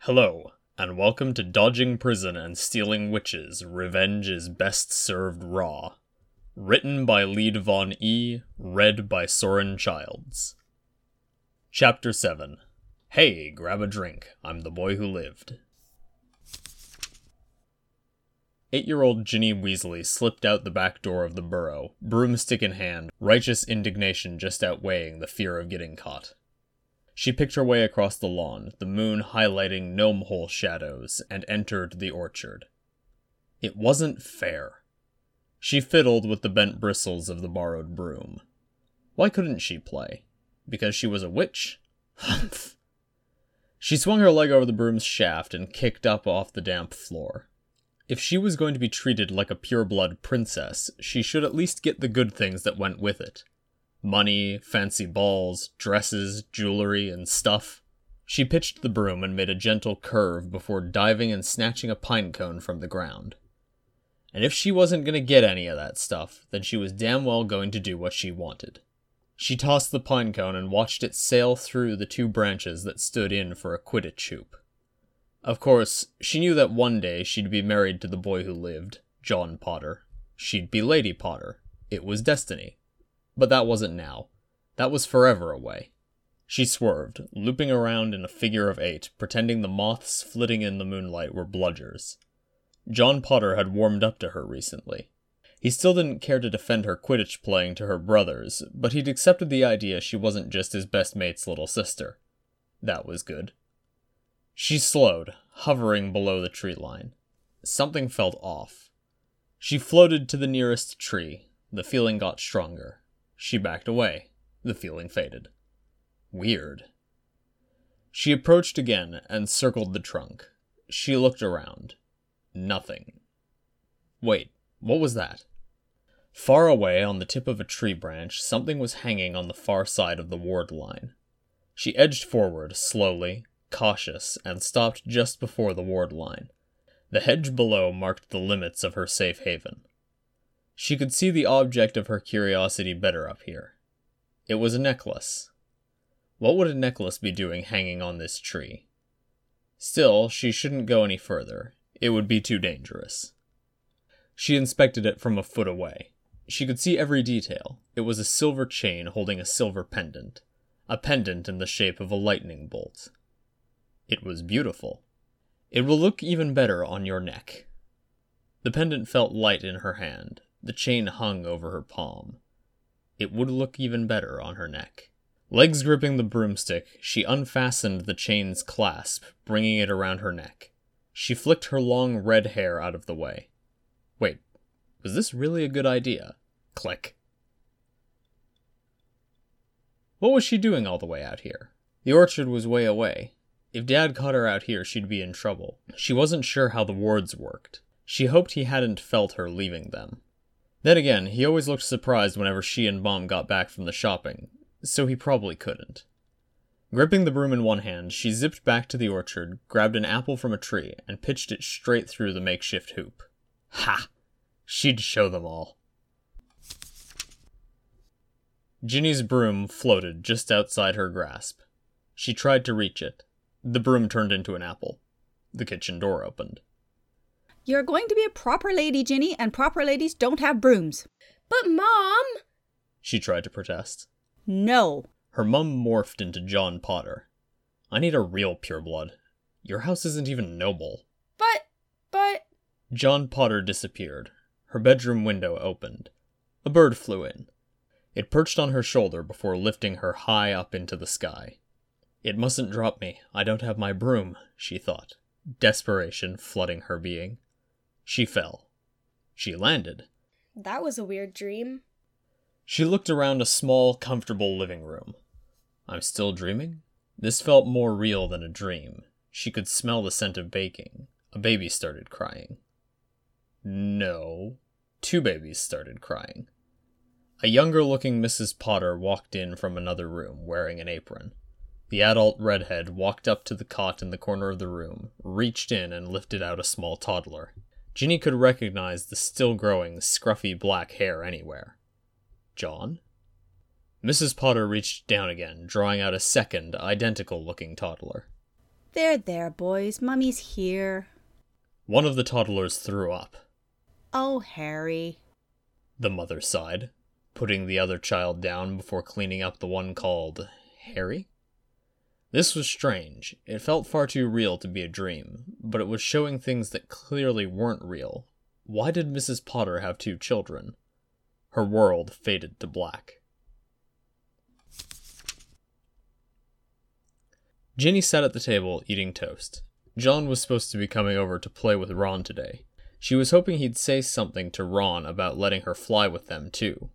Hello, and welcome to Dodging Prison and Stealing Witches Revenge is Best Served Raw. Written by Lead Von E, read by Soren Childs. Chapter 7 Hey, grab a drink. I'm the boy who lived. Eight year old Ginny Weasley slipped out the back door of the burrow, broomstick in hand, righteous indignation just outweighing the fear of getting caught. She picked her way across the lawn, the moon highlighting gnome hole shadows, and entered the orchard. It wasn't fair. She fiddled with the bent bristles of the borrowed broom. Why couldn't she play? Because she was a witch? Humph! She swung her leg over the broom's shaft and kicked up off the damp floor. If she was going to be treated like a pureblood princess, she should at least get the good things that went with it money, fancy balls, dresses, jewelry, and stuff. She pitched the broom and made a gentle curve before diving and snatching a pine cone from the ground. And if she wasn't going to get any of that stuff, then she was damn well going to do what she wanted. She tossed the pine cone and watched it sail through the two branches that stood in for a Quidditch hoop. Of course, she knew that one day she'd be married to the boy who lived, John Potter. She'd be Lady Potter. It was destiny. But that wasn't now. That was forever away. She swerved, looping around in a figure of eight, pretending the moths flitting in the moonlight were bludgers. John Potter had warmed up to her recently. He still didn't care to defend her Quidditch playing to her brothers, but he'd accepted the idea she wasn't just his best mate's little sister. That was good. She slowed, hovering below the tree line. Something felt off. She floated to the nearest tree. The feeling got stronger. She backed away. The feeling faded. Weird. She approached again and circled the trunk. She looked around. Nothing. Wait, what was that? Far away on the tip of a tree branch, something was hanging on the far side of the ward line. She edged forward, slowly, cautious, and stopped just before the ward line. The hedge below marked the limits of her safe haven. She could see the object of her curiosity better up here. It was a necklace. What would a necklace be doing hanging on this tree? Still, she shouldn't go any further. It would be too dangerous. She inspected it from a foot away. She could see every detail. It was a silver chain holding a silver pendant, a pendant in the shape of a lightning bolt. It was beautiful. It will look even better on your neck. The pendant felt light in her hand, the chain hung over her palm. It would look even better on her neck. Legs gripping the broomstick, she unfastened the chain's clasp, bringing it around her neck. She flicked her long red hair out of the way. Wait, was this really a good idea? Click. What was she doing all the way out here? The orchard was way away. If Dad caught her out here, she'd be in trouble. She wasn't sure how the wards worked. She hoped he hadn't felt her leaving them. Then again, he always looked surprised whenever she and Mom got back from the shopping, so he probably couldn't. Gripping the broom in one hand, she zipped back to the orchard, grabbed an apple from a tree, and pitched it straight through the makeshift hoop. Ha! She'd show them all. Ginny's broom floated just outside her grasp. She tried to reach it. The broom turned into an apple. The kitchen door opened. You're going to be a proper lady, Ginny, and proper ladies don't have brooms. But, Mom! She tried to protest. No. Her mum morphed into John Potter. I need a real pureblood. Your house isn't even noble. But, but. John Potter disappeared. Her bedroom window opened. A bird flew in. It perched on her shoulder before lifting her high up into the sky. It mustn't drop me. I don't have my broom, she thought, desperation flooding her being. She fell. She landed. That was a weird dream. She looked around a small, comfortable living room. I'm still dreaming? This felt more real than a dream. She could smell the scent of baking. A baby started crying. No. Two babies started crying. A younger looking Mrs. Potter walked in from another room, wearing an apron. The adult redhead walked up to the cot in the corner of the room, reached in, and lifted out a small toddler. Ginny could recognize the still growing, scruffy black hair anywhere. John? Mrs. Potter reached down again, drawing out a second, identical looking toddler. There, there, boys. Mummy's here. One of the toddlers threw up. Oh, Harry. The mother sighed, putting the other child down before cleaning up the one called Harry. This was strange. It felt far too real to be a dream, but it was showing things that clearly weren't real. Why did Mrs. Potter have two children? Her world faded to black. Ginny sat at the table eating toast. John was supposed to be coming over to play with Ron today. She was hoping he'd say something to Ron about letting her fly with them, too.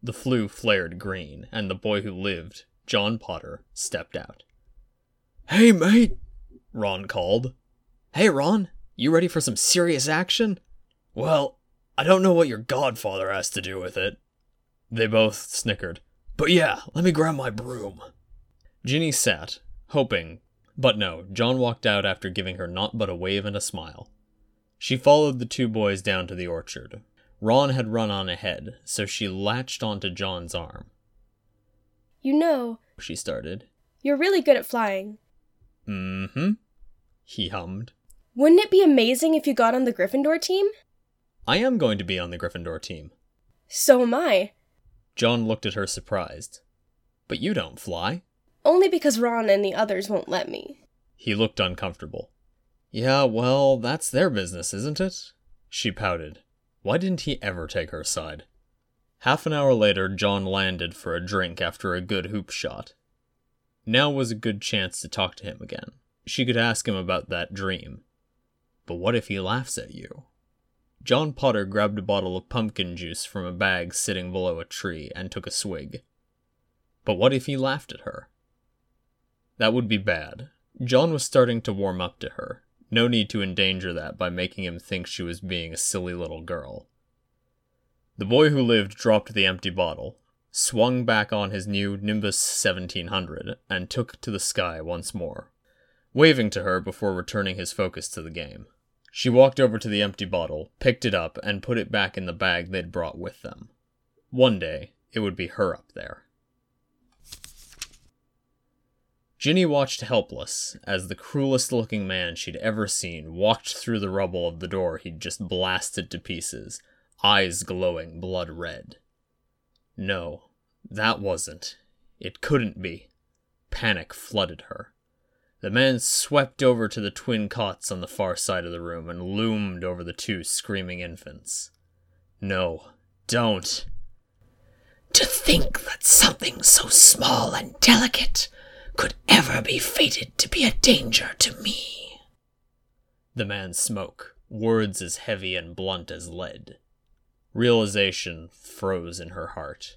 The flue flared green, and the boy who lived, John Potter, stepped out. Hey, mate! Ron called. Hey, Ron, you ready for some serious action? Well, I don't know what your godfather has to do with it. They both snickered. But yeah, let me grab my broom. Ginny sat, hoping, but no, John walked out after giving her naught but a wave and a smile. She followed the two boys down to the orchard. Ron had run on ahead, so she latched onto John's arm. You know, She started. you're really good at flying. Mm hmm. He hummed. Wouldn't it be amazing if you got on the Gryffindor team? I am going to be on the Gryffindor team. So am I. John looked at her surprised. But you don't fly. Only because Ron and the others won't let me. He looked uncomfortable. Yeah, well, that's their business, isn't it? She pouted. Why didn't he ever take her side? Half an hour later, John landed for a drink after a good hoop shot. Now was a good chance to talk to him again. She could ask him about that dream. But what if he laughs at you? John Potter grabbed a bottle of pumpkin juice from a bag sitting below a tree and took a swig. But what if he laughed at her? That would be bad. John was starting to warm up to her. No need to endanger that by making him think she was being a silly little girl. The boy who lived dropped the empty bottle, swung back on his new Nimbus 1700, and took to the sky once more, waving to her before returning his focus to the game. She walked over to the empty bottle, picked it up, and put it back in the bag they'd brought with them. One day, it would be her up there. Ginny watched helpless as the cruelest looking man she'd ever seen walked through the rubble of the door he'd just blasted to pieces, eyes glowing blood red. No, that wasn't. It couldn't be. Panic flooded her. The man swept over to the twin cots on the far side of the room and loomed over the two screaming infants. No, don't. To think that something so small and delicate could ever be fated to be a danger to me. The man spoke, words as heavy and blunt as lead. Realization froze in her heart.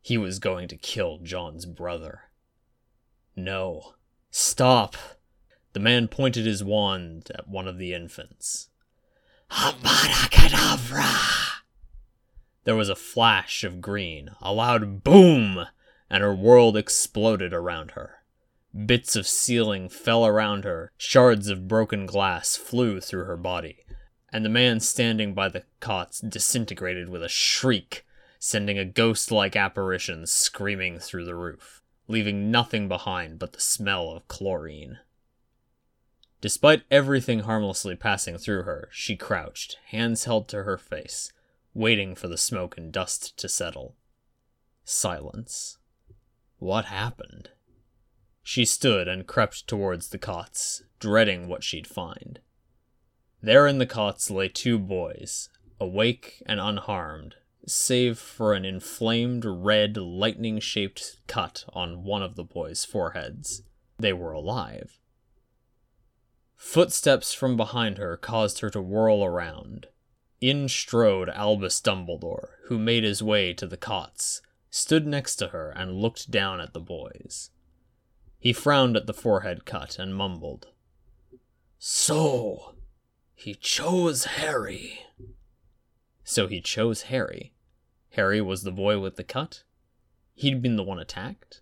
He was going to kill John's brother. No. Stop! The man pointed his wand at one of the infants. Avada Kedavra! There was a flash of green, a loud boom, and her world exploded around her. Bits of ceiling fell around her, shards of broken glass flew through her body, and the man standing by the cots disintegrated with a shriek, sending a ghost like apparition screaming through the roof, leaving nothing behind but the smell of chlorine. Despite everything harmlessly passing through her, she crouched, hands held to her face, waiting for the smoke and dust to settle. Silence. What happened? She stood and crept towards the cots, dreading what she'd find. There in the cots lay two boys, awake and unharmed, save for an inflamed red lightning shaped cut on one of the boys' foreheads. They were alive. Footsteps from behind her caused her to whirl around. In strode Albus Dumbledore, who made his way to the cots, stood next to her, and looked down at the boys. He frowned at the forehead cut and mumbled. So, he chose Harry. So he chose Harry. Harry was the boy with the cut? He'd been the one attacked?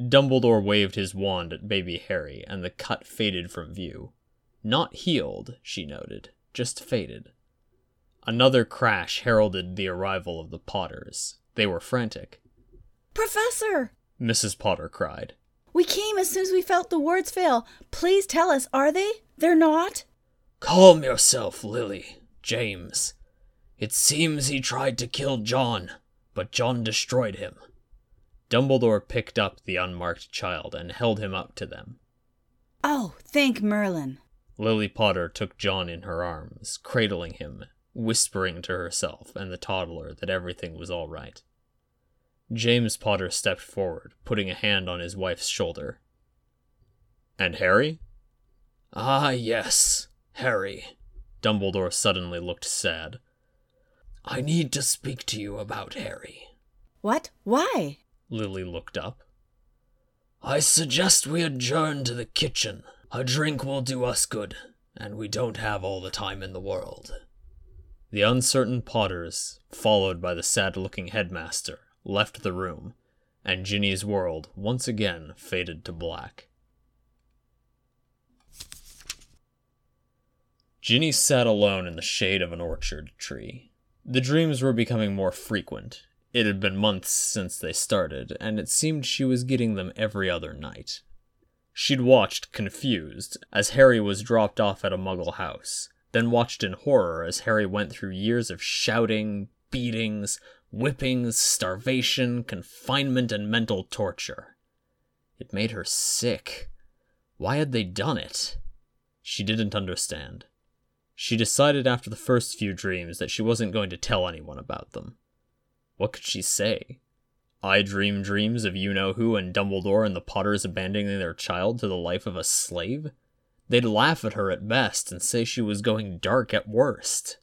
Dumbledore waved his wand at baby Harry, and the cut faded from view. Not healed, she noted, just faded. Another crash heralded the arrival of the Potters. They were frantic. Professor! Mrs. Potter cried. We came as soon as we felt the words fail. Please tell us, are they? They're not? Calm yourself, Lily. James. It seems he tried to kill John, but John destroyed him. Dumbledore picked up the unmarked child and held him up to them. Oh, thank Merlin. Lily Potter took John in her arms, cradling him, whispering to herself and the toddler that everything was all right. James Potter stepped forward, putting a hand on his wife's shoulder. And Harry? Ah, yes, Harry. Dumbledore suddenly looked sad. I need to speak to you about Harry. What? Why? Lily looked up. I suggest we adjourn to the kitchen. A drink will do us good, and we don't have all the time in the world. The uncertain Potters, followed by the sad looking headmaster, left the room, and Ginny's world once again faded to black. Ginny sat alone in the shade of an orchard tree. The dreams were becoming more frequent. It had been months since they started, and it seemed she was getting them every other night. She'd watched, confused, as Harry was dropped off at a muggle house, then watched in horror as Harry went through years of shouting, beatings, whippings, starvation, confinement, and mental torture. It made her sick. Why had they done it? She didn't understand. She decided after the first few dreams that she wasn't going to tell anyone about them. What could she say? I dream dreams of you know who and Dumbledore and the Potters abandoning their child to the life of a slave? They'd laugh at her at best and say she was going dark at worst.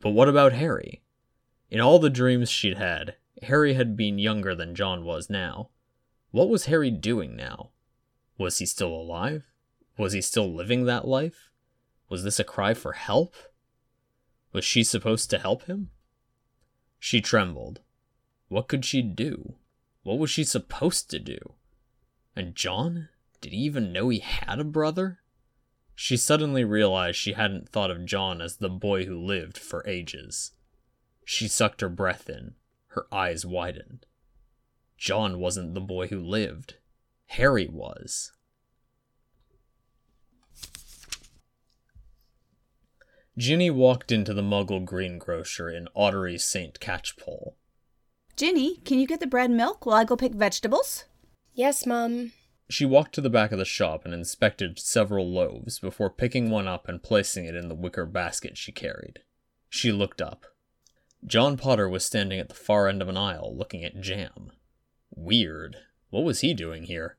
But what about Harry? In all the dreams she'd had, Harry had been younger than John was now. What was Harry doing now? Was he still alive? Was he still living that life? Was this a cry for help? Was she supposed to help him? She trembled. What could she do? What was she supposed to do? And John? Did he even know he had a brother? She suddenly realized she hadn't thought of John as the boy who lived for ages. She sucked her breath in. Her eyes widened. John wasn't the boy who lived. Harry was. Ginny walked into the Muggle greengrocer in Ottery St. Catchpole. Ginny, can you get the bread and milk while I go pick vegetables? Yes, Mum. She walked to the back of the shop and inspected several loaves before picking one up and placing it in the wicker basket she carried. She looked up. John Potter was standing at the far end of an aisle looking at jam. Weird. What was he doing here?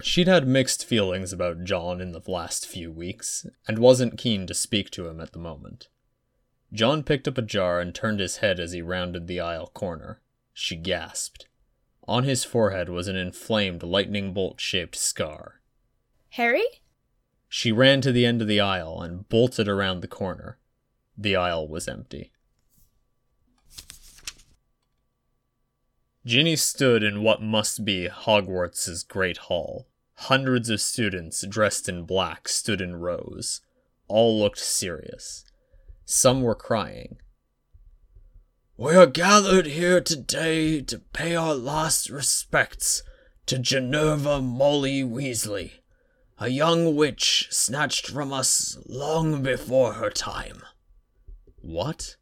She'd had mixed feelings about John in the last few weeks, and wasn't keen to speak to him at the moment. John picked up a jar and turned his head as he rounded the aisle corner. She gasped. On his forehead was an inflamed lightning bolt shaped scar. Harry? She ran to the end of the aisle and bolted around the corner. The aisle was empty. Ginny stood in what must be Hogwarts's great hall. Hundreds of students dressed in black stood in rows. All looked serious. Some were crying. We are gathered here today to pay our last respects to Ginevra Molly Weasley, a young witch snatched from us long before her time. What?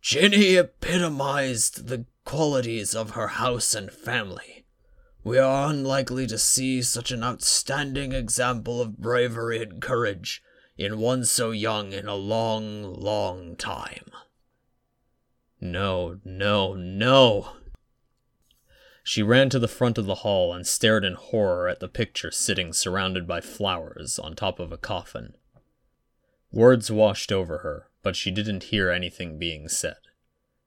Ginny epitomized the qualities of her house and family. We are unlikely to see such an outstanding example of bravery and courage in one so young in a long, long time. No, no, no. She ran to the front of the hall and stared in horror at the picture sitting surrounded by flowers on top of a coffin. Words washed over her, but she didn't hear anything being said.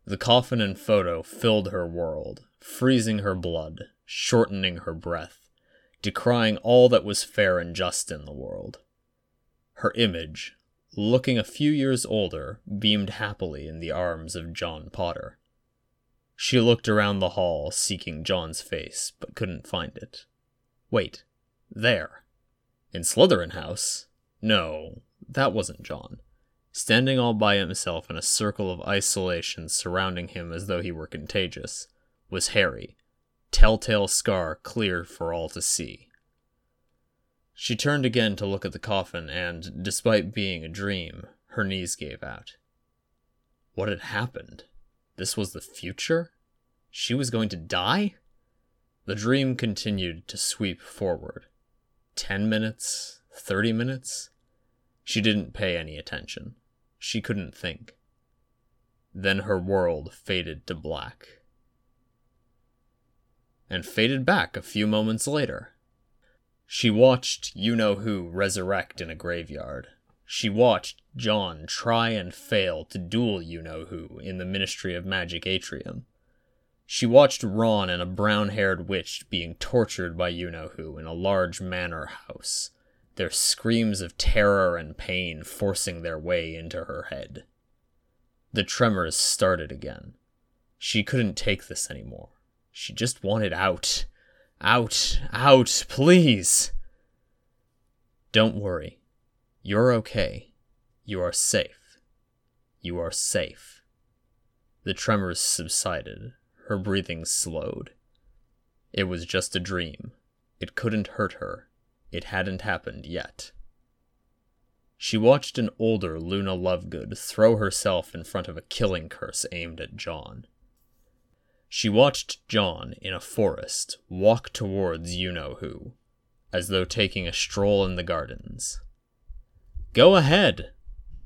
The coffin and photo filled her world, freezing her blood, shortening her breath, decrying all that was fair and just in the world. Her image, looking a few years older, beamed happily in the arms of John Potter. She looked around the hall, seeking John's face, but couldn't find it. Wait, there. In Slytherin House? No, that wasn't John. Standing all by himself in a circle of isolation surrounding him as though he were contagious, was Harry. telltale scar clear for all to see. She turned again to look at the coffin, and, despite being a dream, her knees gave out. What had happened? This was the future? She was going to die? The dream continued to sweep forward. Ten minutes, thirty minutes? She didn't pay any attention. She couldn't think. Then her world faded to black. And faded back a few moments later. She watched you know who resurrect in a graveyard. She watched John try and fail to duel you know who in the Ministry of Magic Atrium. She watched Ron and a brown haired witch being tortured by you know who in a large manor house, their screams of terror and pain forcing their way into her head. The tremors started again. She couldn't take this anymore. She just wanted out. Out, out, please. Don't worry. You're okay. You are safe. You are safe. The tremors subsided. Her breathing slowed. It was just a dream. It couldn't hurt her. It hadn't happened yet. She watched an older Luna Lovegood throw herself in front of a killing curse aimed at John. She watched John in a forest walk towards you know who, as though taking a stroll in the gardens. Go ahead!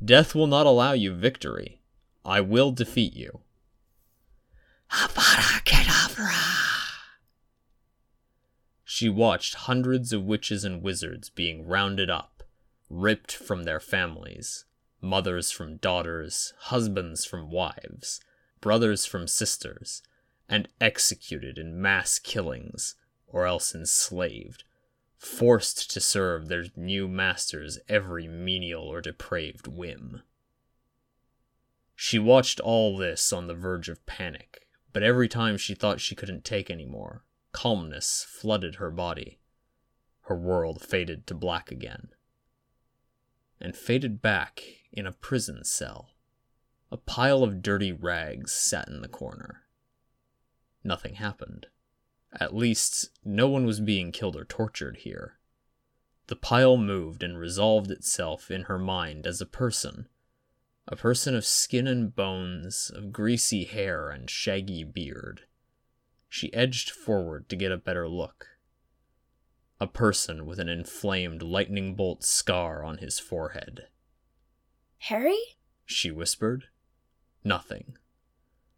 Death will not allow you victory. I will defeat you. Avada Kedavra! She watched hundreds of witches and wizards being rounded up, ripped from their families, mothers from daughters, husbands from wives, brothers from sisters, and executed in mass killings, or else enslaved, forced to serve their new masters every menial or depraved whim. She watched all this on the verge of panic, but every time she thought she couldn't take any more, calmness flooded her body. Her world faded to black again. And faded back in a prison cell. A pile of dirty rags sat in the corner nothing happened. At least, no one was being killed or tortured here. The pile moved and resolved itself in her mind as a person. A person of skin and bones, of greasy hair and shaggy beard. She edged forward to get a better look. A person with an inflamed lightning bolt scar on his forehead. Harry? She whispered. Nothing.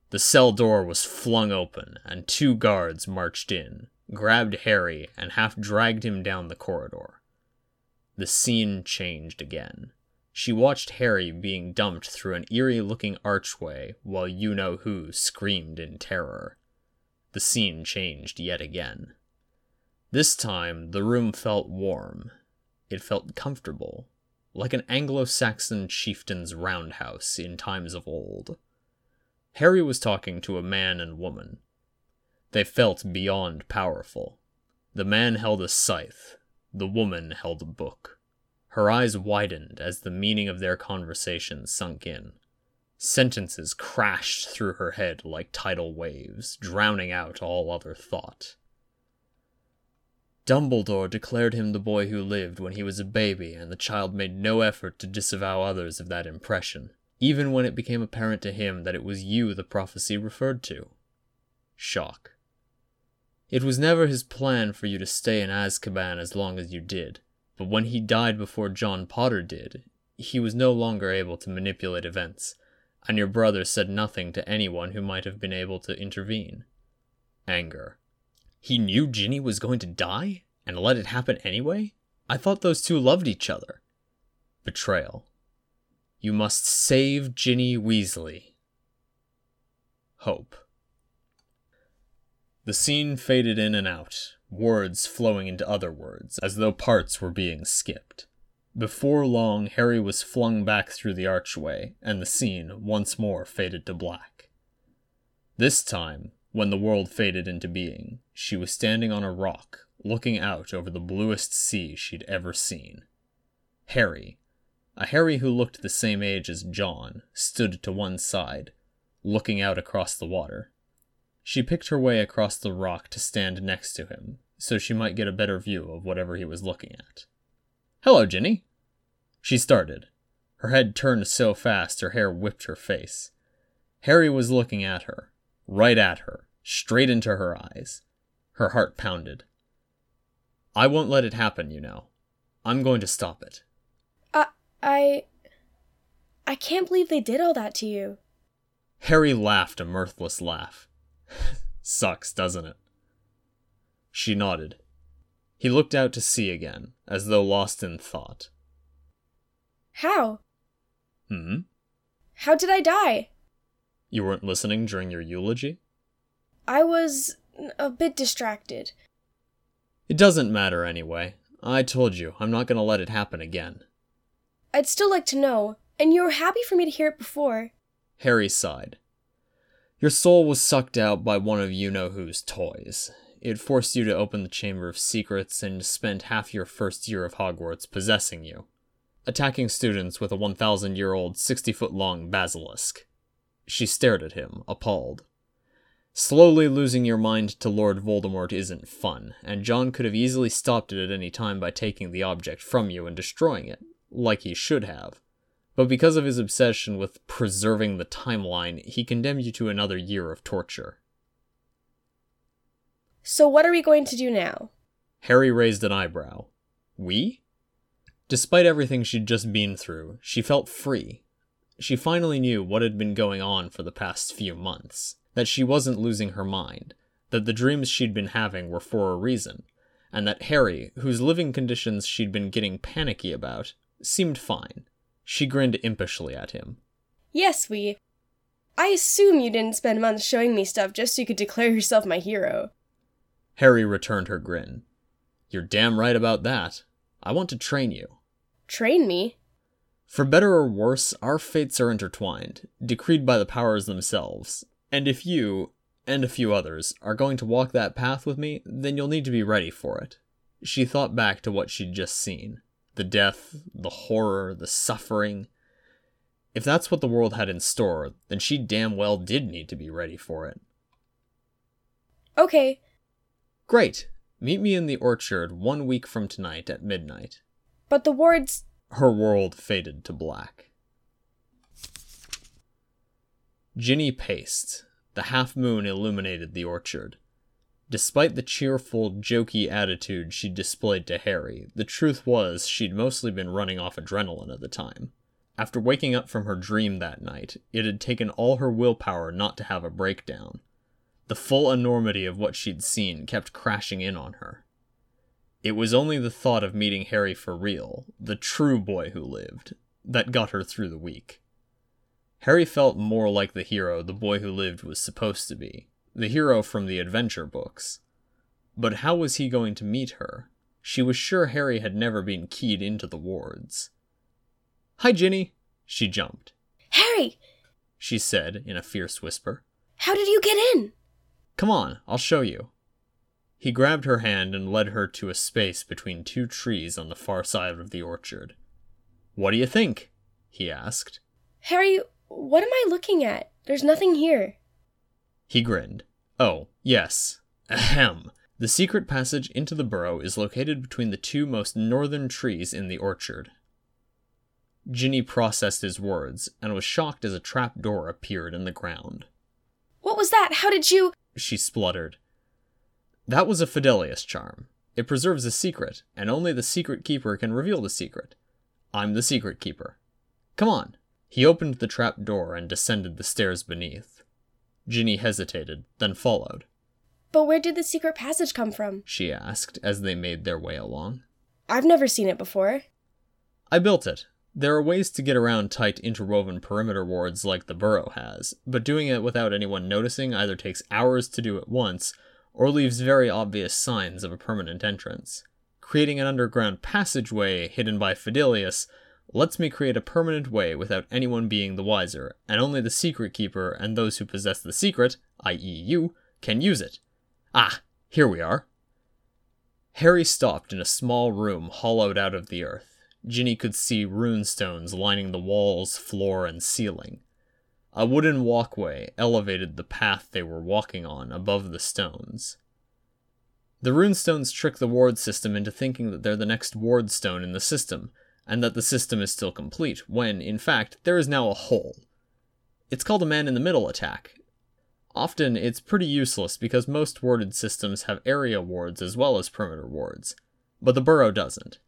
The cell door was flung open, and two guards marched in, grabbed Harry, and half dragged him down the corridor. The scene changed again. She watched Harry being dumped through an eerie looking archway while you know who screamed in terror. The scene changed yet again. This time, the room felt warm. It felt comfortable, like an Anglo Saxon chieftain's roundhouse in times of old. Harry was talking to a man and woman. They felt beyond powerful. The man held a scythe, the woman held a book. Her eyes widened as the meaning of their conversation sunk in. Sentences crashed through her head like tidal waves, drowning out all other thought. Dumbledore declared him the boy who lived when he was a baby, and the child made no effort to disavow others of that impression even when it became apparent to him that it was you the prophecy referred to. Shock. It was never his plan for you to stay in Azkaban as long as you did, but when he died before John Potter did, he was no longer able to manipulate events, and your brother said nothing to anyone who might have been able to intervene. Anger. He knew Ginny was going to die, and let it happen anyway? I thought those two loved each other. Betrayal. You must save Ginny Weasley. Hope. The scene faded in and out, words flowing into other words, as though parts were being skipped. Before long, Harry was flung back through the archway, and the scene once more faded to black. This time, when the world faded into being, she was standing on a rock, looking out over the bluest sea she'd ever seen. Harry, a Harry who looked the same age as John stood to one side, looking out across the water. She picked her way across the rock to stand next to him, so she might get a better view of whatever he was looking at. Hello, Ginny. She started. Her head turned so fast her hair whipped her face. Harry was looking at her, right at her, straight into her eyes. Her heart pounded. I won't let it happen, you know. I'm going to stop it. I. I. I can't believe they did all that to you. Harry laughed a mirthless laugh. Sucks, doesn't it? She nodded. He looked out to sea again, as though lost in thought. How? Hmm? How did I die? You weren't listening during your eulogy? I was a bit distracted. It doesn't matter anyway. I told you, I'm not gonna let it happen again. I'd still like to know, and you were happy for me to hear it before. Harry sighed. Your soul was sucked out by one of you know who's toys. It forced you to open the Chamber of Secrets and spend half your first year of Hogwarts possessing you, attacking students with a 1,000 year old, 60 foot long basilisk. She stared at him, appalled. Slowly losing your mind to Lord Voldemort isn't fun, and John could have easily stopped it at any time by taking the object from you and destroying it, like he should have. But because of his obsession with preserving the timeline, he condemned you to another year of torture. So, what are we going to do now? Harry raised an eyebrow. We? Despite everything she'd just been through, she felt free. She finally knew what had been going on for the past few months that she wasn't losing her mind, that the dreams she'd been having were for a reason, and that Harry, whose living conditions she'd been getting panicky about, seemed fine. She grinned impishly at him. Yes, we. I assume you didn't spend months showing me stuff just so you could declare yourself my hero. Harry returned her grin. You're damn right about that. I want to train you. Train me? For better or worse, our fates are intertwined, decreed by the powers themselves, and if you, and a few others, are going to walk that path with me, then you'll need to be ready for it. She thought back to what she'd just seen the death, the horror, the suffering. If that's what the world had in store, then she damn well did need to be ready for it. Okay. Great. Meet me in the orchard one week from tonight at midnight. But the words. Her world faded to black. Ginny paced. The half moon illuminated the orchard. Despite the cheerful, jokey attitude she displayed to Harry, the truth was she'd mostly been running off adrenaline at the time. After waking up from her dream that night, it had taken all her willpower not to have a breakdown. The full enormity of what she'd seen kept crashing in on her. It was only the thought of meeting Harry for real, the true boy who lived, that got her through the week. Harry felt more like the hero the boy who lived was supposed to be, the hero from the adventure books. But how was he going to meet her? She was sure Harry had never been keyed into the wards. Hi, Ginny! She jumped. Harry! She said in a fierce whisper. How did you get in? Come on, I'll show you. He grabbed her hand and led her to a space between two trees on the far side of the orchard. What do you think? he asked. Harry, what am I looking at? There's nothing here. He grinned. Oh, yes. Ahem. The secret passage into the burrow is located between the two most northern trees in the orchard. Ginny processed his words and was shocked as a trap door appeared in the ground. What was that? How did you. She spluttered. That was a Fidelius charm. It preserves a secret, and only the secret keeper can reveal the secret. I'm the secret keeper. Come on. He opened the trap door and descended the stairs beneath. Ginny hesitated, then followed. But where did the secret passage come from? She asked as they made their way along. I've never seen it before. I built it. There are ways to get around tight interwoven perimeter wards like the burrow has, but doing it without anyone noticing either takes hours to do at once or leaves very obvious signs of a permanent entrance. Creating an underground passageway hidden by Fidelius lets me create a permanent way without anyone being the wiser, and only the secret keeper and those who possess the secret, i.e., you, can use it. Ah, here we are. Harry stopped in a small room hollowed out of the earth. Ginny could see rune stones lining the walls, floor, and ceiling. A wooden walkway elevated the path they were walking on above the stones. The runestones trick the ward system into thinking that they're the next ward stone in the system, and that the system is still complete, when, in fact, there is now a hole. It's called a man in the middle attack. Often, it's pretty useless because most warded systems have area wards as well as perimeter wards, but the burrow doesn't.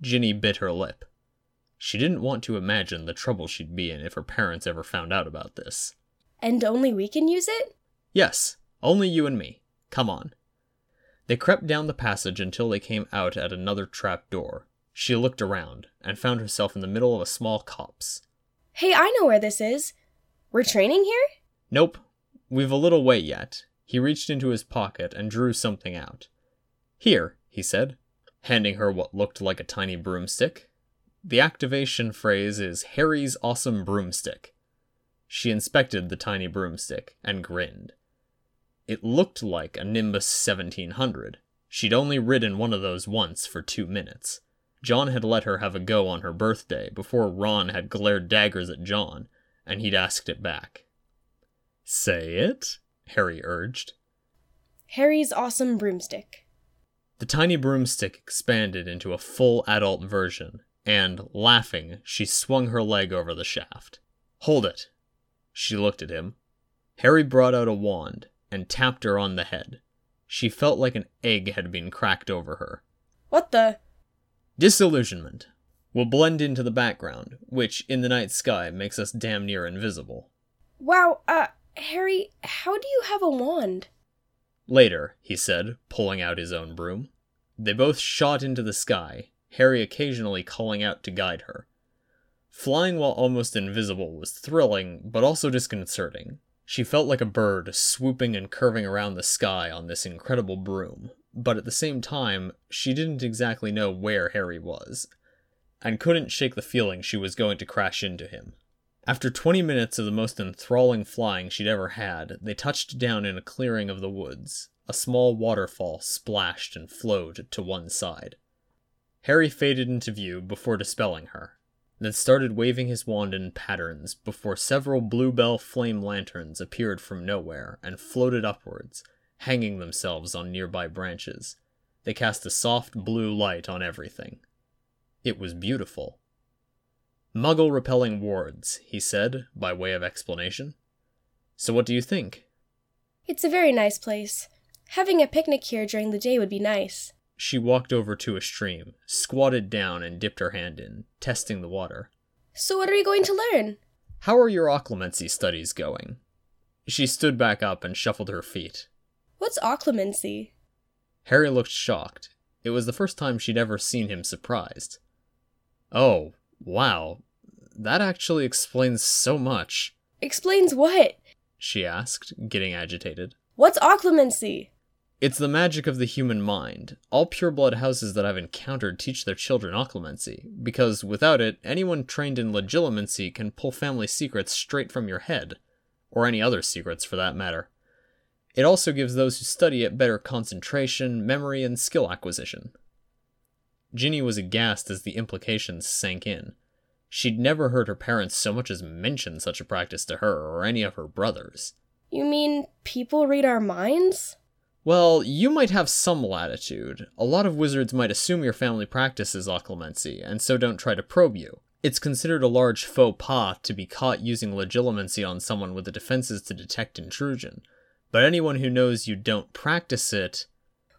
Ginny bit her lip. She didn't want to imagine the trouble she'd be in if her parents ever found out about this. And only we can use it? Yes, only you and me. Come on. They crept down the passage until they came out at another trap door. She looked around and found herself in the middle of a small copse. Hey, I know where this is. We're training here? Nope, we've a little way yet. He reached into his pocket and drew something out. Here, he said, handing her what looked like a tiny broomstick. The activation phrase is Harry's Awesome Broomstick. She inspected the tiny broomstick and grinned. It looked like a Nimbus 1700. She'd only ridden one of those once for two minutes. John had let her have a go on her birthday before Ron had glared daggers at John, and he'd asked it back. Say it, Harry urged. Harry's awesome broomstick. The tiny broomstick expanded into a full adult version, and, laughing, she swung her leg over the shaft. Hold it. She looked at him. Harry brought out a wand and tapped her on the head. She felt like an egg had been cracked over her. What the? Disillusionment will blend into the background, which in the night sky makes us damn near invisible. Wow, uh, Harry, how do you have a wand? Later, he said, pulling out his own broom. They both shot into the sky, Harry occasionally calling out to guide her. Flying while almost invisible was thrilling, but also disconcerting. She felt like a bird swooping and curving around the sky on this incredible broom, but at the same time, she didn't exactly know where Harry was, and couldn't shake the feeling she was going to crash into him. After 20 minutes of the most enthralling flying she'd ever had, they touched down in a clearing of the woods. A small waterfall splashed and flowed to one side. Harry faded into view before dispelling her, then started waving his wand in patterns before several bluebell flame lanterns appeared from nowhere and floated upwards, hanging themselves on nearby branches. They cast a soft blue light on everything. It was beautiful. Muggle repelling wards, he said, by way of explanation. So what do you think? It's a very nice place. Having a picnic here during the day would be nice. She walked over to a stream, squatted down, and dipped her hand in, testing the water. So, what are we going to learn? How are your occlumency studies going? She stood back up and shuffled her feet. What's occlumency? Harry looked shocked. It was the first time she'd ever seen him surprised. Oh, wow. That actually explains so much. Explains what? She asked, getting agitated. What's occlumency? It's the magic of the human mind. All pureblood houses that I've encountered teach their children occlumency, because without it, anyone trained in legilimency can pull family secrets straight from your head, or any other secrets for that matter. It also gives those who study it better concentration, memory, and skill acquisition. Ginny was aghast as the implications sank in. She'd never heard her parents so much as mention such a practice to her or any of her brothers. You mean people read our minds? Well, you might have some latitude. A lot of wizards might assume your family practices occlumency, and so don't try to probe you. It's considered a large faux pas to be caught using legilimency on someone with the defenses to detect intrusion. But anyone who knows you don't practice it.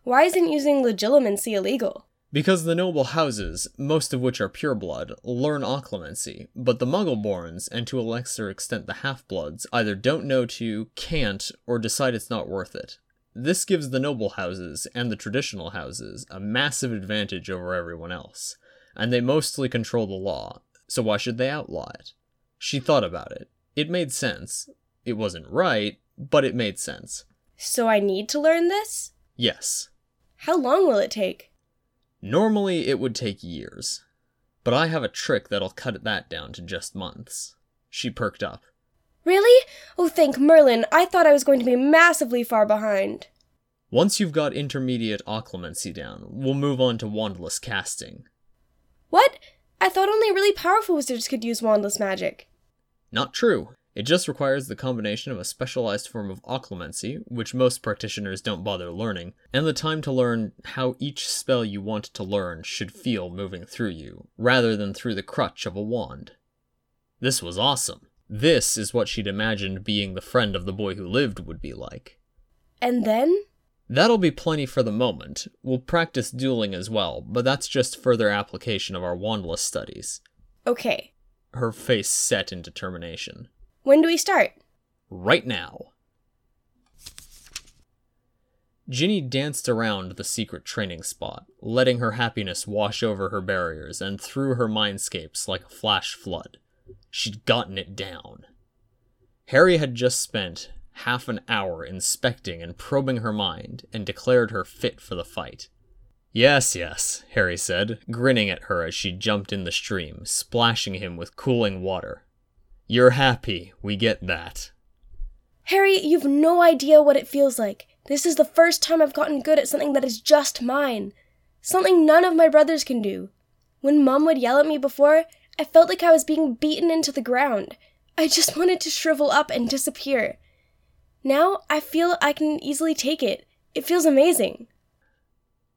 Why isn't using legilimency illegal? Because the noble houses, most of which are pureblood, learn occlumency, but the Muggleborns, and to a lesser extent the half-bloods, either don't know to, can't, or decide it's not worth it. This gives the noble houses and the traditional houses a massive advantage over everyone else, and they mostly control the law, so why should they outlaw it? She thought about it. It made sense. It wasn't right, but it made sense. So I need to learn this? Yes. How long will it take? Normally, it would take years. But I have a trick that'll cut that down to just months. She perked up. Really? Oh, thank Merlin. I thought I was going to be massively far behind. Once you've got intermediate occlumency down, we'll move on to wandless casting. What? I thought only really powerful wizards could use wandless magic. Not true. It just requires the combination of a specialized form of occlumency, which most practitioners don't bother learning, and the time to learn how each spell you want to learn should feel moving through you, rather than through the crutch of a wand. This was awesome. This is what she'd imagined being the friend of the boy who lived would be like. And then? That'll be plenty for the moment. We'll practice dueling as well, but that's just further application of our wandless studies. Okay. Her face set in determination. When do we start? Right now. Ginny danced around the secret training spot, letting her happiness wash over her barriers and through her mindscapes like a flash flood. She'd gotten it down. Harry had just spent half an hour inspecting and probing her mind and declared her fit for the fight. Yes, yes, Harry said, grinning at her as she jumped in the stream, splashing him with cooling water. You're happy, we get that. Harry, you've no idea what it feels like. This is the first time I've gotten good at something that is just mine. Something none of my brothers can do. When Mum would yell at me before, I felt like I was being beaten into the ground. I just wanted to shrivel up and disappear. Now I feel I can easily take it. It feels amazing.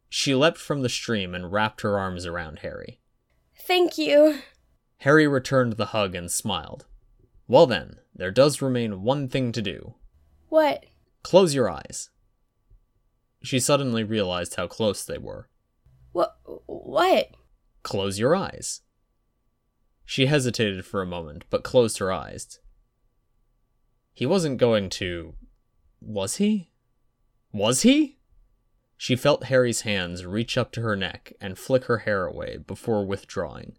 She leapt from the stream and wrapped her arms around Harry. Thank you. Harry returned the hug and smiled. Well then, there does remain one thing to do. What? Close your eyes. She suddenly realized how close they were. What? What? Close your eyes. She hesitated for a moment, but closed her eyes. He wasn't going to. Was he? Was he? She felt Harry's hands reach up to her neck and flick her hair away before withdrawing.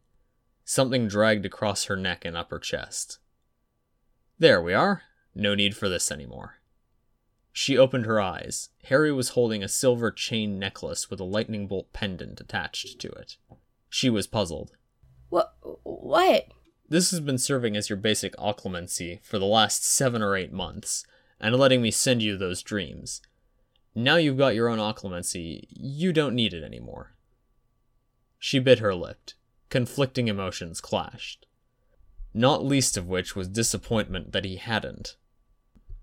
Something dragged across her neck and upper chest. There we are. No need for this anymore. She opened her eyes. Harry was holding a silver chain necklace with a lightning bolt pendant attached to it. She was puzzled. What? What? This has been serving as your basic occlumency for the last seven or eight months, and letting me send you those dreams. Now you've got your own occlumency, you don't need it anymore. She bit her lip. Conflicting emotions clashed. Not least of which was disappointment that he hadn't.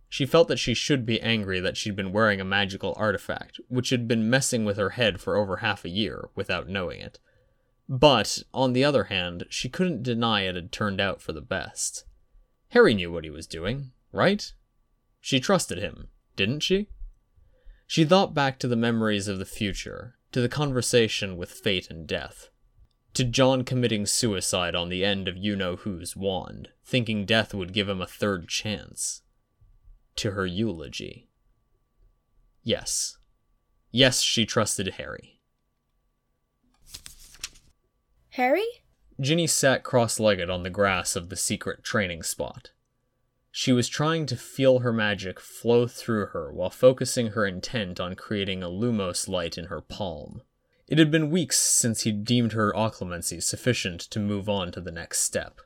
She felt that she should be angry that she'd been wearing a magical artifact, which had been messing with her head for over half a year without knowing it. But, on the other hand, she couldn't deny it had turned out for the best. Harry knew what he was doing, right? She trusted him, didn't she? She thought back to the memories of the future, to the conversation with fate and death, to John committing suicide on the end of you know who's wand, thinking death would give him a third chance, to her eulogy. Yes. Yes, she trusted Harry. Harry? Ginny sat cross legged on the grass of the secret training spot. She was trying to feel her magic flow through her while focusing her intent on creating a lumos light in her palm. It had been weeks since he deemed her occlumency sufficient to move on to the next step.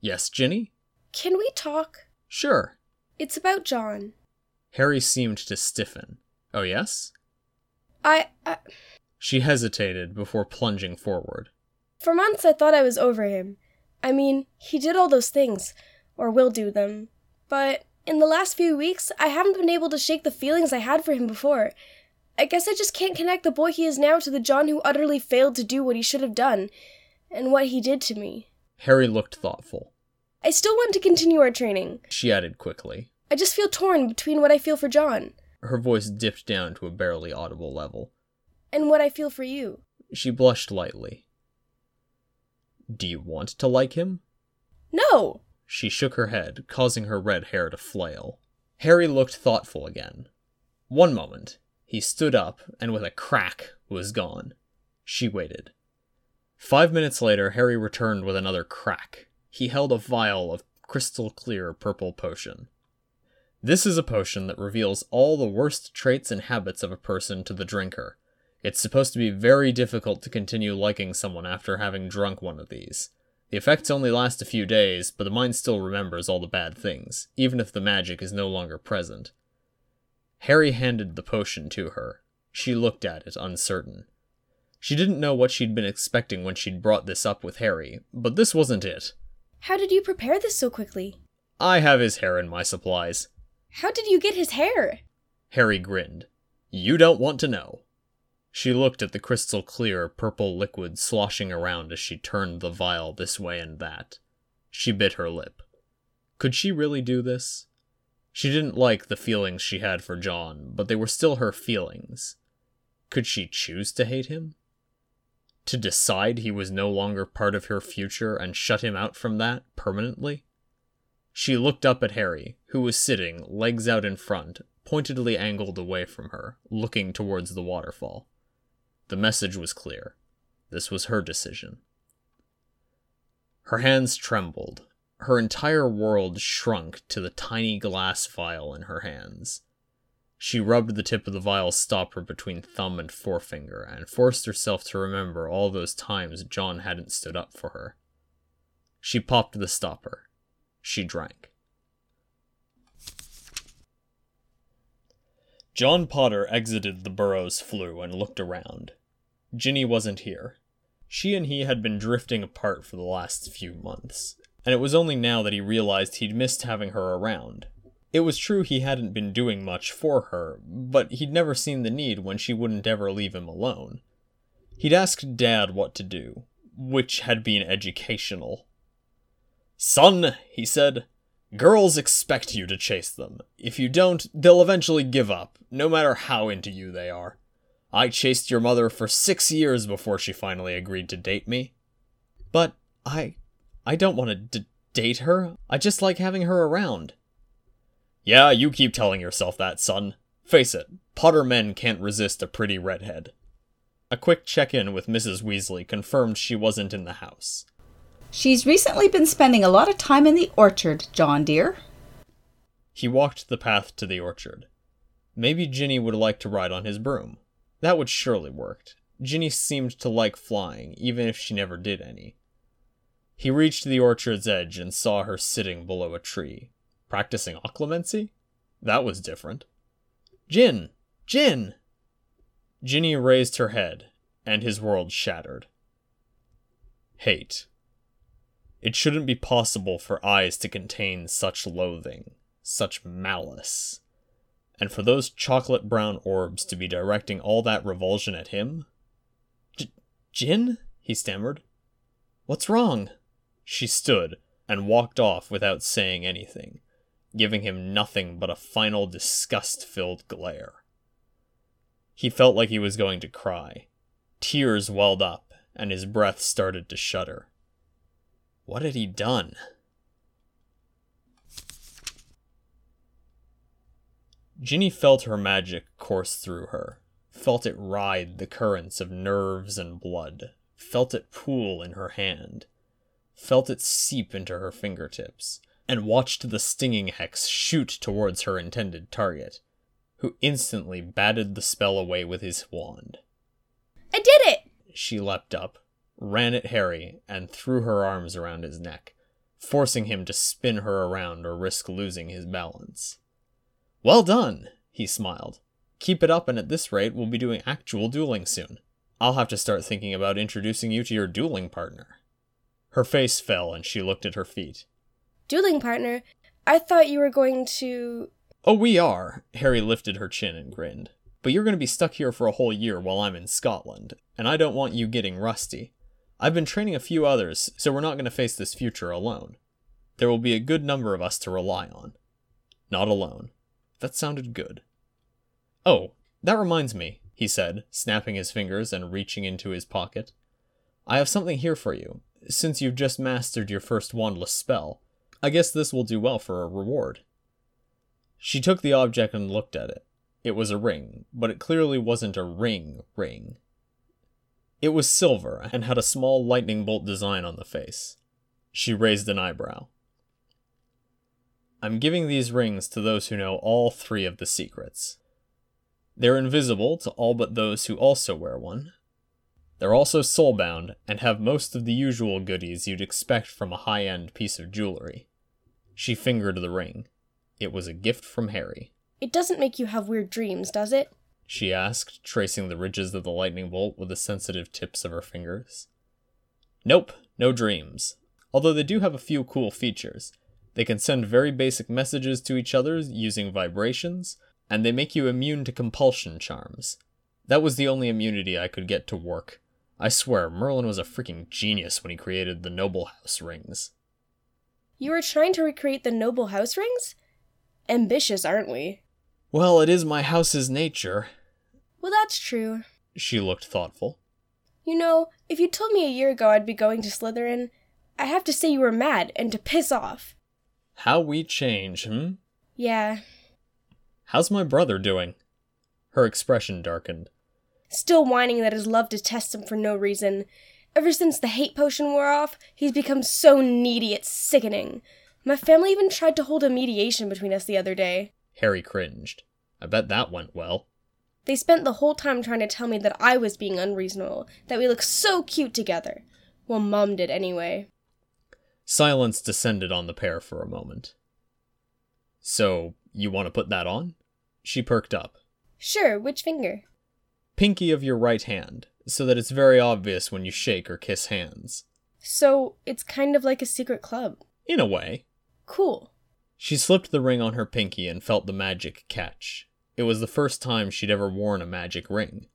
Yes, Ginny? Can we talk? Sure. It's about John. Harry seemed to stiffen. Oh, yes? I, I. She hesitated before plunging forward. For months I thought I was over him. I mean, he did all those things, or will do them. But in the last few weeks, I haven't been able to shake the feelings I had for him before. I guess I just can't connect the boy he is now to the John who utterly failed to do what he should have done, and what he did to me. Harry looked thoughtful. I still want to continue our training. She added quickly. I just feel torn between what I feel for John. Her voice dipped down to a barely audible level. And what I feel for you. She blushed lightly. Do you want to like him? No! She shook her head, causing her red hair to flail. Harry looked thoughtful again. One moment. He stood up, and with a crack, was gone. She waited. Five minutes later, Harry returned with another crack. He held a vial of crystal clear purple potion. This is a potion that reveals all the worst traits and habits of a person to the drinker. It's supposed to be very difficult to continue liking someone after having drunk one of these. The effects only last a few days, but the mind still remembers all the bad things, even if the magic is no longer present. Harry handed the potion to her. She looked at it, uncertain. She didn't know what she'd been expecting when she'd brought this up with Harry, but this wasn't it. How did you prepare this so quickly? I have his hair in my supplies. How did you get his hair? Harry grinned. You don't want to know. She looked at the crystal clear purple liquid sloshing around as she turned the vial this way and that. She bit her lip. Could she really do this? She didn't like the feelings she had for John, but they were still her feelings. Could she choose to hate him? To decide he was no longer part of her future and shut him out from that permanently? She looked up at Harry, who was sitting, legs out in front, pointedly angled away from her, looking towards the waterfall. The message was clear. This was her decision. Her hands trembled, her entire world shrunk to the tiny glass vial in her hands. She rubbed the tip of the vial stopper between thumb and forefinger and forced herself to remember all those times John hadn't stood up for her. She popped the stopper. She drank. John Potter exited the Burrow's flue and looked around. Ginny wasn't here. She and he had been drifting apart for the last few months, and it was only now that he realized he'd missed having her around. It was true he hadn't been doing much for her, but he'd never seen the need when she wouldn't ever leave him alone. He'd asked Dad what to do, which had been educational. Son, he said, girls expect you to chase them. If you don't, they'll eventually give up, no matter how into you they are. I chased your mother for six years before she finally agreed to date me. But I I don't want to d- date her. I just like having her around. Yeah, you keep telling yourself that, son. Face it, Potter men can't resist a pretty redhead. A quick check in with Mrs. Weasley confirmed she wasn't in the house. She's recently been spending a lot of time in the orchard, John dear. He walked the path to the orchard. Maybe Ginny would like to ride on his broom. That would surely work. Ginny seemed to like flying, even if she never did any. He reached the orchard's edge and saw her sitting below a tree. Practicing occlumency? That was different. Gin! Gin! Ginny raised her head, and his world shattered. Hate. It shouldn't be possible for eyes to contain such loathing, such malice. And for those chocolate brown orbs to be directing all that revulsion at him? J- Gin? he stammered. What's wrong? She stood and walked off without saying anything, giving him nothing but a final disgust filled glare. He felt like he was going to cry. Tears welled up, and his breath started to shudder. What had he done? Ginny felt her magic course through her, felt it ride the currents of nerves and blood, felt it pool in her hand felt it seep into her fingertips, and watched the stinging hex shoot towards her intended target, who instantly batted the spell away with his wand. I did it! She leapt up, ran at Harry, and threw her arms around his neck, forcing him to spin her around or risk losing his balance. Well done, he smiled. Keep it up, and at this rate, we'll be doing actual dueling soon. I'll have to start thinking about introducing you to your dueling partner. Her face fell and she looked at her feet. Dueling partner? I thought you were going to. Oh, we are. Harry lifted her chin and grinned. But you're going to be stuck here for a whole year while I'm in Scotland, and I don't want you getting rusty. I've been training a few others, so we're not going to face this future alone. There will be a good number of us to rely on. Not alone. That sounded good. Oh, that reminds me, he said, snapping his fingers and reaching into his pocket. I have something here for you since you've just mastered your first wandless spell, I guess this will do well for a reward. She took the object and looked at it. It was a ring, but it clearly wasn't a ring ring. It was silver and had a small lightning bolt design on the face. She raised an eyebrow. I'm giving these rings to those who know all three of the secrets. They're invisible to all but those who also wear one, they're also soulbound and have most of the usual goodies you'd expect from a high end piece of jewelry. She fingered the ring. It was a gift from Harry. It doesn't make you have weird dreams, does it? She asked, tracing the ridges of the lightning bolt with the sensitive tips of her fingers. Nope, no dreams. Although they do have a few cool features. They can send very basic messages to each other using vibrations, and they make you immune to compulsion charms. That was the only immunity I could get to work. I swear, Merlin was a freaking genius when he created the Noble House rings. You are trying to recreate the noble house rings? Ambitious, aren't we? Well, it is my house's nature. Well, that's true. She looked thoughtful. You know, if you told me a year ago I'd be going to Slytherin, I have to say you were mad and to piss off. How we change, hmm? Yeah. How's my brother doing? Her expression darkened. Still whining that his love detests him for no reason. Ever since the hate potion wore off, he's become so needy it's sickening. My family even tried to hold a mediation between us the other day. Harry cringed. I bet that went well. They spent the whole time trying to tell me that I was being unreasonable, that we look so cute together. Well, Mom did anyway. Silence descended on the pair for a moment. So, you want to put that on? She perked up. Sure, which finger? Pinky of your right hand, so that it's very obvious when you shake or kiss hands. So, it's kind of like a secret club. In a way. Cool. She slipped the ring on her pinky and felt the magic catch. It was the first time she'd ever worn a magic ring.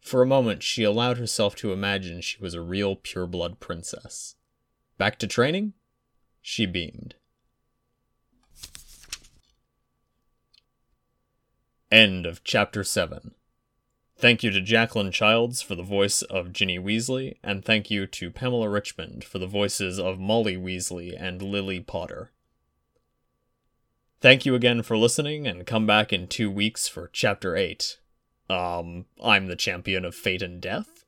For a moment, she allowed herself to imagine she was a real pureblood princess. Back to training? She beamed. End of chapter 7. Thank you to Jacqueline Childs for the voice of Ginny Weasley, and thank you to Pamela Richmond for the voices of Molly Weasley and Lily Potter. Thank you again for listening, and come back in two weeks for chapter 8. Um, I'm the champion of fate and death?